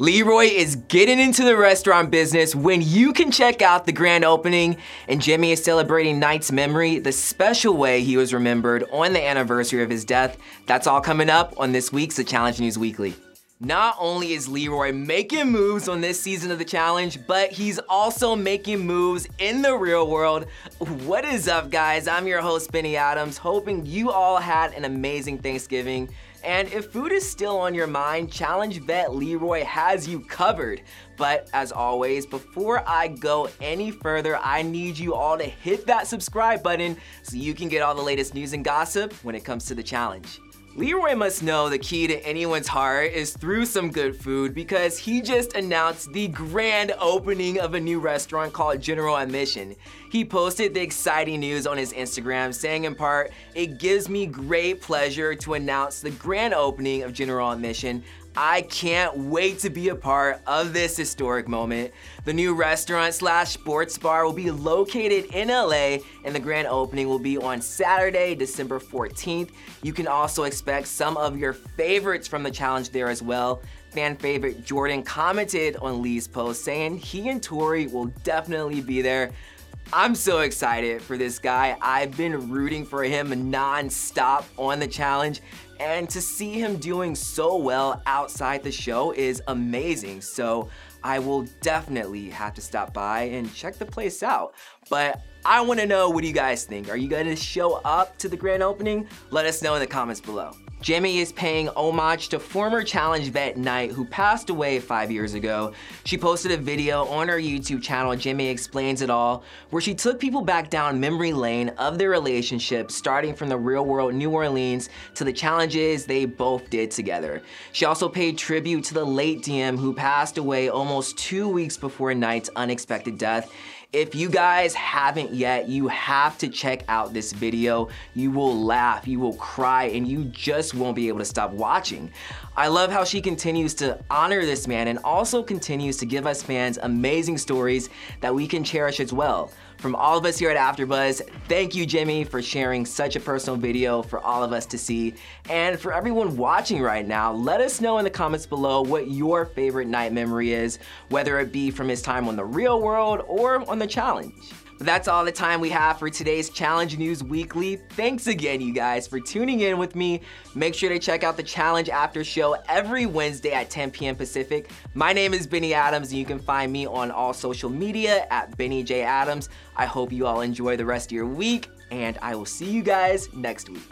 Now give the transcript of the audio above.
Leroy is getting into the restaurant business when you can check out the grand opening, and Jemmye is celebrating Knight's memory the special way he was remembered on the anniversary of his death. That's all coming up on this week's The Challenge News Weekly. Not only is Leroy making moves on this season of the challenge, but he's also making moves in the real world. What is up, guys? I'm your host, Benny Adams, hoping you all had an amazing Thanksgiving. And if food is still on your mind, Challenge Vet Leroy has you covered. But as always, before I go any further, I need you all to hit that subscribe button so you can get all the latest news and gossip when it comes to the challenge. Leroy must know the key to anyone's heart is through some good food because he just announced the grand opening of a new restaurant called General Admission. He posted the exciting news on his Instagram saying in part, it gives me great pleasure to announce the grand opening of General Admission. I can't wait to be a part of this historic moment. The new restaurant slash sports bar will be located in LA and the grand opening will be on Saturday, December 14th. You can also expect some of your favorites from the challenge there as well. Fan favorite Jordan commented on Lee's post saying he and Tori will definitely be there. I'm so excited for this guy. I've been rooting for him non-stop on the challenge and to see him doing so well outside the show is amazing. So I will definitely have to stop by and check the place out. But I wanna know what do you guys think? Are you gonna show up to the grand opening? Let us know in the comments below. Jemmye is paying homage to former challenge vet Knight who passed away five years ago. She posted a video on her YouTube channel, Jemmye Explains It All, where she took people back down memory lane of their relationship, starting from the real world New Orleans to the challenges they both did together. She also paid tribute to the late Diem who passed away almost two weeks before Knight's unexpected death if you guys haven't yet, you have to check out this video. You will laugh, you will cry, and you just won't be able to stop watching. I love how she continues to honor this man and also continues to give us fans amazing stories that we can cherish as well. From all of us here at AfterBuzz, thank you, Jemmye, for sharing such a personal video for all of us to see. And for everyone watching right now, let us know in the comments below what your favorite Knight memory is, whether it be from his time on the real world or on the challenge. But that's all the time we have for today's Challenge News Weekly. Thanks again, you guys, for tuning in with me. Make sure to check out the Challenge After Show every Wednesday at 10 p.m. Pacific. My name is Benny Adams, and you can find me on all social media at Benny J. Adams. I hope you all enjoy the rest of your week, and I will see you guys next week.